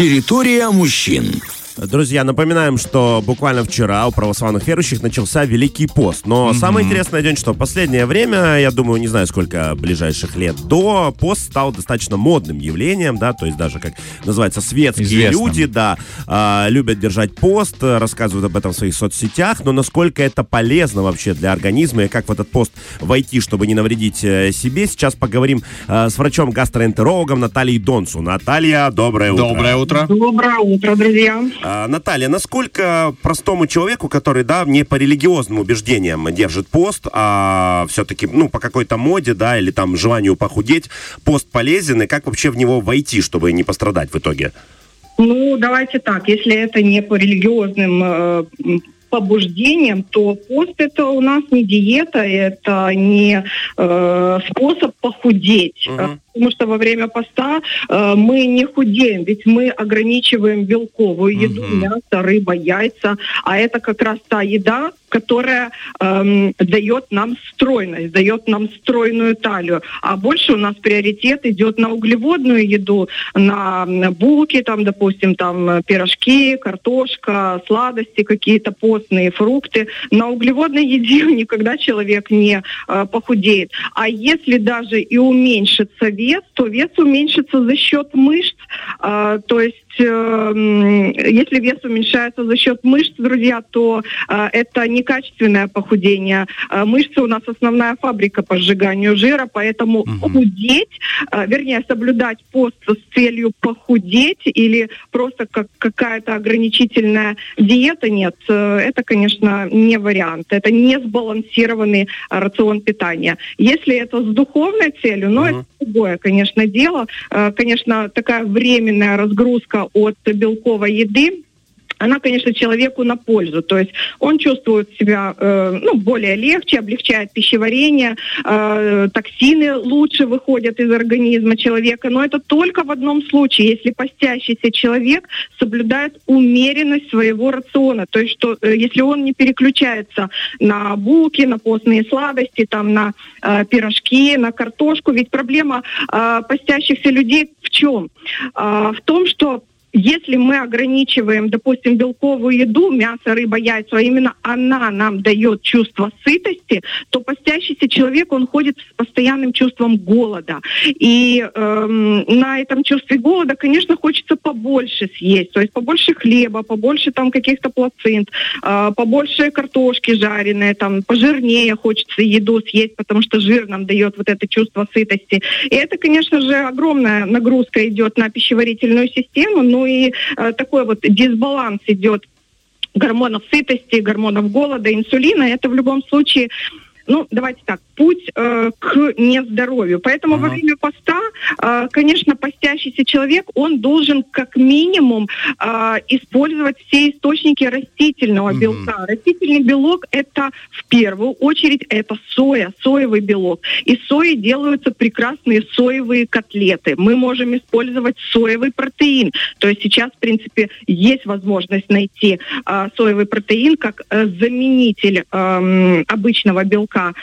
Территория мужчин. Друзья, напоминаем, что буквально вчера у православных верующих начался Великий пост. Но mm-hmm. самое интересное, День, что в последнее время, я думаю, не знаю, сколько ближайших лет до, пост стал достаточно модным явлением, да, то есть даже, как называется, светские Известным. люди, да, э, любят держать пост, рассказывают об этом в своих соцсетях, но насколько это полезно вообще для организма и как в этот пост войти, чтобы не навредить э, себе, сейчас поговорим э, с врачом-гастроэнтерологом Натальей Донцу. Наталья, доброе утро. Доброе утро. Доброе утро, друзья. А, Наталья, насколько простому человеку, который, да, не по религиозным убеждениям держит пост, а все-таки, ну, по какой-то моде, да, или там желанию похудеть, пост полезен, и как вообще в него войти, чтобы не пострадать в итоге? Ну, давайте так, если это не по религиозным э, побуждением, то пост это у нас не диета, это не э, способ похудеть. Uh-huh. Потому что во время поста э, мы не худеем, ведь мы ограничиваем белковую еду, uh-huh. мясо, рыба, яйца, а это как раз та еда, которая эм, дает нам стройность, дает нам стройную талию. А больше у нас приоритет идет на углеводную еду, на булки, там, допустим, там пирожки, картошка, сладости какие-то постные, фрукты. На углеводной еде никогда человек не э, похудеет. А если даже и уменьшится вес, то вес уменьшится за счет мышц. Э, то есть если вес уменьшается за счет мышц, друзья, то э, это некачественное похудение. Э, мышцы у нас основная фабрика по сжиганию жира, поэтому угу. худеть, э, вернее, соблюдать пост с целью похудеть или просто как какая-то ограничительная диета, нет, это, конечно, не вариант. Это не сбалансированный рацион питания. Если это с духовной целью, ну, угу. это другое, конечно, дело. Конечно, такая временная разгрузка от белковой еды, она, конечно, человеку на пользу. То есть он чувствует себя э, ну, более легче, облегчает пищеварение, э, токсины лучше выходят из организма человека. Но это только в одном случае, если постящийся человек соблюдает умеренность своего рациона. То есть что э, если он не переключается на булки, на постные сладости, там, на э, пирожки, на картошку. Ведь проблема э, постящихся людей в чем? Э, в том, что если мы ограничиваем, допустим, белковую еду, мясо, рыба, яйца, а именно она нам дает чувство сытости, то постящийся человек, он ходит с постоянным чувством голода. И эм, на этом чувстве голода, конечно, хочется побольше съесть, то есть побольше хлеба, побольше там каких-то плацент, э, побольше картошки жареной, там пожирнее хочется еду съесть, потому что жир нам дает вот это чувство сытости. И это, конечно же, огромная нагрузка идет на пищеварительную систему, но ну и э, такой вот дисбаланс идет гормонов сытости, гормонов голода, инсулина. Это в любом случае ну, давайте так, путь э, к нездоровью. Поэтому ага. во время поста, э, конечно, постящийся человек, он должен как минимум э, использовать все источники растительного угу. белка. Растительный белок это в первую очередь это соя, соевый белок. Из сои делаются прекрасные соевые котлеты. Мы можем использовать соевый протеин. То есть сейчас, в принципе, есть возможность найти э, соевый протеин как э, заменитель э, обычного белка молока.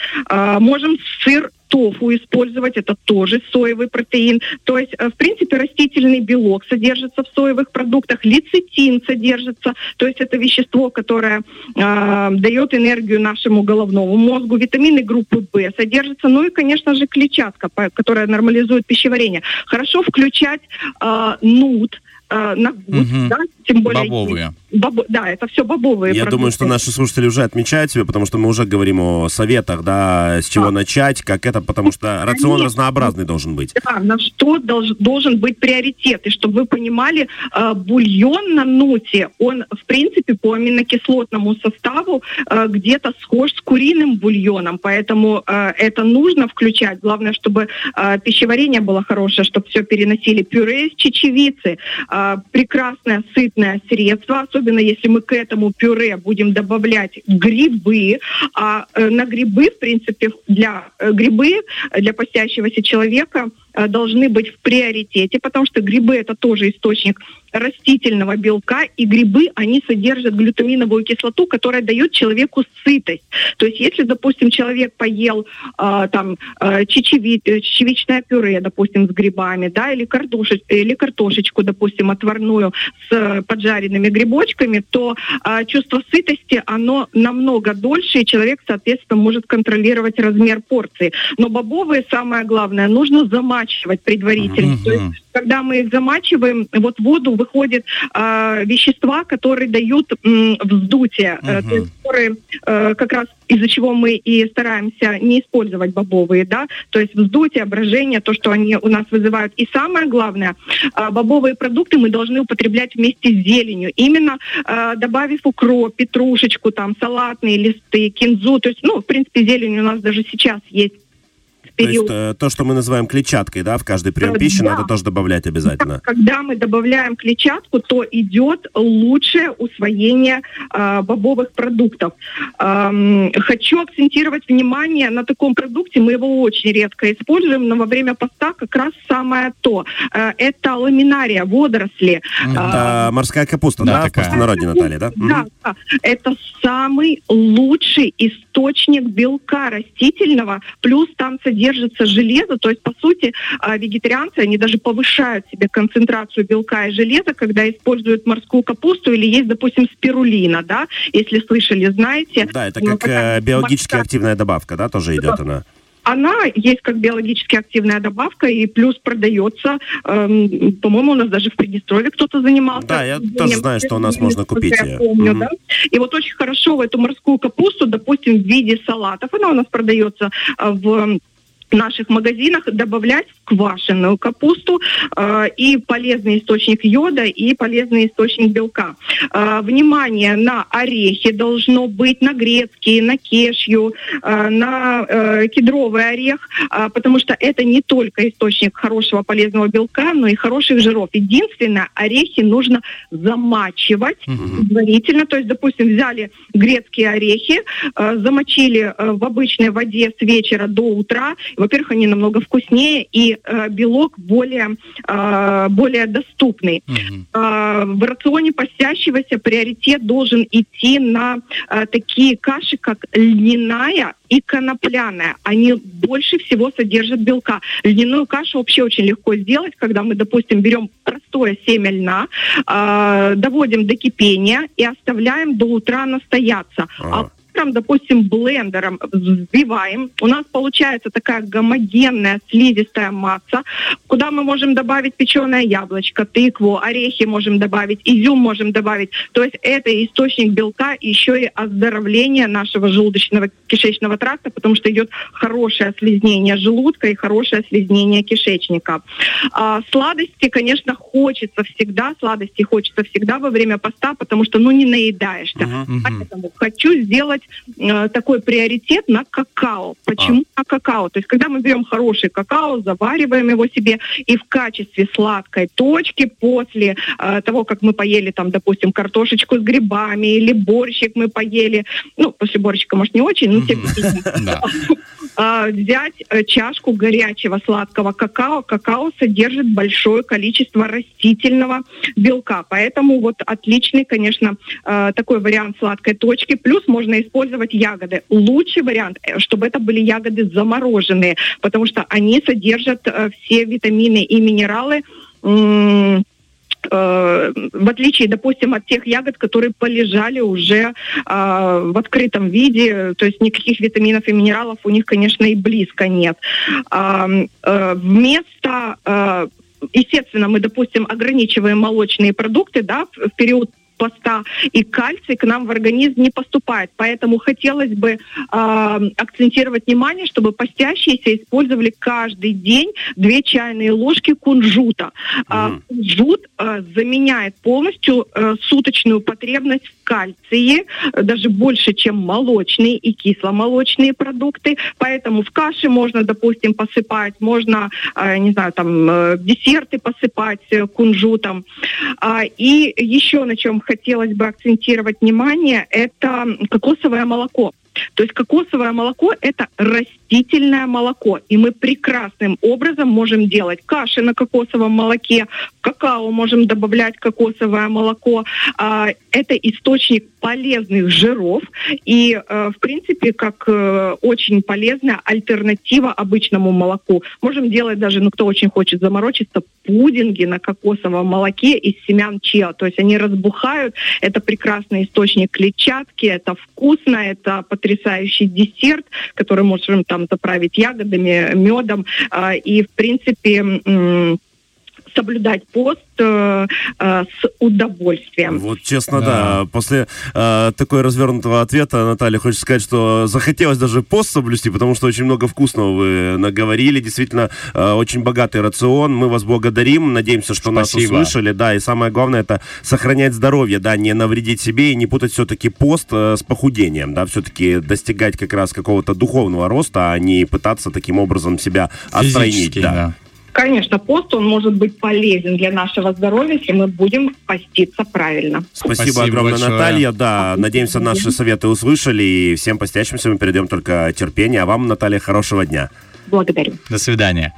Можем сыр тофу использовать, это тоже соевый протеин. То есть, э, в принципе, растительный белок содержится в соевых продуктах, лецитин содержится, то есть это вещество, которое э, дает энергию нашему головному мозгу, витамины группы В содержатся, ну и, конечно же, клетчатка, которая нормализует пищеварение. Хорошо включать э, нут, э, на гуд, угу. да, тем более... Бобовые. Бобо... Да, это все бобовые Я продукты. думаю, что наши слушатели уже отмечают себе, потому что мы уже говорим о советах, да, с чего а. начать, как это, потому что рацион Конечно. разнообразный должен быть. Да, на что долж, должен быть приоритет. И чтобы вы понимали, э, бульон на нуте, он, в принципе, по аминокислотному составу э, где-то схож с куриным бульоном, поэтому э, это нужно включать. Главное, чтобы э, пищеварение было хорошее, чтобы все переносили. Пюре из чечевицы, э, прекрасное сытное средство, особенно если мы к этому пюре будем добавлять грибы, а э, на грибы, в принципе, для э, грибы, для постящегося человека э, должны быть в приоритете, потому что грибы это тоже источник растительного белка, и грибы, они содержат глютаминовую кислоту, которая дает человеку сытость. То есть если, допустим, человек поел э, там э, чечеви, э, чечевичное пюре, допустим, с грибами, да, или, картошеч, или картошечку, допустим, отварную с э, поджаренными грибочками, то э, чувство сытости, оно намного дольше, и человек, соответственно, может контролировать размер порции. Но бобовые, самое главное, нужно замачивать предварительно. Mm-hmm. То есть, когда мы их замачиваем, вот в воду выходят э, вещества, которые дают э, вздутие, uh-huh. э, то есть, которые э, как раз из-за чего мы и стараемся не использовать бобовые, да, то есть вздутие, брожение, то, что они у нас вызывают. И самое главное, э, бобовые продукты мы должны употреблять вместе с зеленью, именно э, добавив укроп, петрушечку, там, салатные листы, кинзу, то есть, ну, в принципе, зелень у нас даже сейчас есть период. То есть э, то, что мы называем клетчаткой, да, в каждый прием да. пищи надо тоже добавлять обязательно. Когда мы добавляем клетчатку, то идет лучшее усвоение э, бобовых продуктов. Эм, хочу акцентировать внимание на таком продукте. Мы его очень редко используем, но во время поста как раз самое то. Э, это ламинария, водоросли. Это э, морская капуста, да, да в простонародье, Наталья, да? Да, да. Это самый лучший источник белка растительного, плюс там содержится содержится железо, то есть, по сути, а, вегетарианцы, они даже повышают себе концентрацию белка и железа, когда используют морскую капусту или есть, допустим, спирулина, да, если слышали, знаете. Да, это как э, биологически активная добавка, да, тоже идет она она есть как биологически активная добавка и плюс продается. Эм, по-моему, у нас даже в Приднестровье кто-то занимался. Да, я тоже знаю, что у нас можно купить ее. Помню, mm-hmm. да? И вот очень хорошо эту морскую капусту, допустим, в виде салатов, она у нас продается э, в наших магазинах добавлять квашеную капусту э, и полезный источник йода и полезный источник белка. Э, внимание на орехи должно быть, на грецкие, на кешью, э, на э, кедровый орех, э, потому что это не только источник хорошего полезного белка, но и хороших жиров. Единственное, орехи нужно замачивать предварительно. То есть, допустим, взяли грецкие орехи, э, замочили э, в обычной воде с вечера до утра, во-первых, они намного вкуснее и э, белок более, э, более доступный. Mm-hmm. Э, в рационе постящегося приоритет должен идти на э, такие каши, как льняная и конопляная. Они больше всего содержат белка. Льняную кашу вообще очень легко сделать, когда мы, допустим, берем простое семя льна, э, доводим до кипения и оставляем до утра настояться. А, а утром, допустим, блендером взбиваем, у нас получается такая гомогенная слизистая масса, куда мы можем добавить печеное яблочко, тыкву, орехи можем добавить, изюм можем добавить. То есть это источник белка, еще и оздоровление нашего желудочного кишечного тракта, потому что идет хорошее слизнение желудка и хорошее слизнение кишечника. А, сладости, конечно, хочется всегда, сладости хочется всегда во время поста, потому что, ну, не наедаешься. Uh-huh. Поэтому хочу сделать э, такой приоритет на какао. Почему а. на какао? То есть, когда мы берем хороший какао, завариваем его себе, и в качестве сладкой точки после э, того, как мы поели, там, допустим, картошечку с грибами или борщик мы поели, ну, после борщика, может, не очень, но тем не менее, а, взять э, чашку горячего сладкого какао. Какао содержит большое количество растительного белка, поэтому вот отличный, конечно, э, такой вариант сладкой точки. Плюс можно использовать ягоды. Лучший вариант, э, чтобы это были ягоды замороженные, потому что они содержат все витамины и минералы, Э, в отличие, допустим, от тех ягод, которые полежали уже э, в открытом виде, то есть никаких витаминов и минералов у них, конечно, и близко нет. Э, э, вместо э, естественно, мы, допустим, ограничиваем молочные продукты, да, в период поста, и кальций к нам в организм не поступает. Поэтому хотелось бы э, акцентировать внимание, чтобы постящиеся использовали каждый день две чайные ложки кунжута. Mm. кунжут э, заменяет полностью э, суточную потребность кальции, даже больше, чем молочные и кисломолочные продукты. Поэтому в каше можно, допустим, посыпать, можно, э, не знаю, там, э, десерты посыпать э, кунжутом. Э, и еще на чем хотелось бы акцентировать внимание, это кокосовое молоко. То есть кокосовое молоко – это растительное молоко. И мы прекрасным образом можем делать каши на кокосовом молоке, какао можем добавлять кокосовое молоко. А, это источник полезных жиров и, э, в принципе, как э, очень полезная альтернатива обычному молоку. Можем делать даже, ну, кто очень хочет заморочиться, пудинги на кокосовом молоке из семян чиа. То есть они разбухают. Это прекрасный источник клетчатки, это вкусно, это потрясающий десерт, который можем там заправить ягодами, медом. А, и, в принципе, соблюдать пост э, э, с удовольствием. Вот честно, да. да. После э, такой развернутого ответа, Наталья, хочется сказать, что захотелось даже пост соблюсти, потому что очень много вкусного вы наговорили. Действительно, э, очень богатый рацион. Мы вас благодарим. Надеемся, что Спасибо. нас услышали. Да, и самое главное, это сохранять здоровье, да, не навредить себе и не путать все-таки пост э, с похудением, да, все-таки достигать как раз какого-то духовного роста, а не пытаться таким образом себя отстранить. Да. да. Конечно, пост, он может быть полезен для нашего здоровья, если мы будем поститься правильно. Спасибо, Спасибо огромное, большое. Наталья. Да, надеемся, наши советы услышали, и всем постящимся мы перейдем только терпение. А вам, Наталья, хорошего дня. Благодарю. До свидания.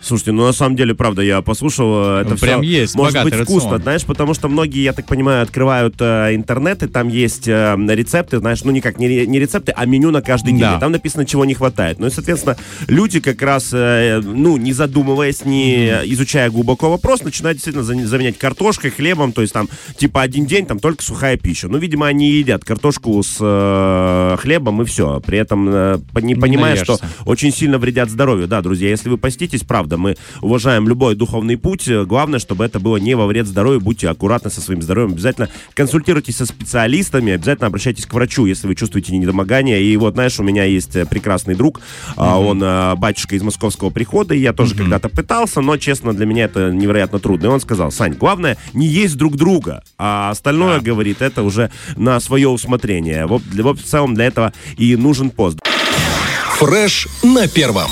Слушайте, ну на самом деле, правда, я послушал, это ну, прям все есть, может быть вкусно, рацион. знаешь, потому что многие, я так понимаю, открывают э, интернет, и там есть э, рецепты, знаешь, ну никак, не, не рецепты, а меню на каждый день. Да. И там написано, чего не хватает. Ну и, соответственно, люди как раз, э, ну, не задумываясь, не изучая глубоко вопрос, начинают действительно заменять картошкой, хлебом, то есть там, типа, один день там только сухая пища. Ну, видимо, они едят картошку с э, хлебом и все. При этом э, не понимая, не что очень сильно вредят здоровью. Да, друзья, если вы поститесь, правда, правда, мы уважаем любой духовный путь. Главное, чтобы это было не во вред здоровью. Будьте аккуратны со своим здоровьем. Обязательно консультируйтесь со специалистами, обязательно обращайтесь к врачу, если вы чувствуете недомогание. И вот, знаешь, у меня есть э, прекрасный друг, mm-hmm. он э, батюшка из московского прихода, и я тоже mm-hmm. когда-то пытался, но, честно, для меня это невероятно трудно. И он сказал, Сань, главное не есть друг друга, а остальное, yeah. говорит, это уже на свое усмотрение. В, в целом для этого и нужен пост. Фреш на первом.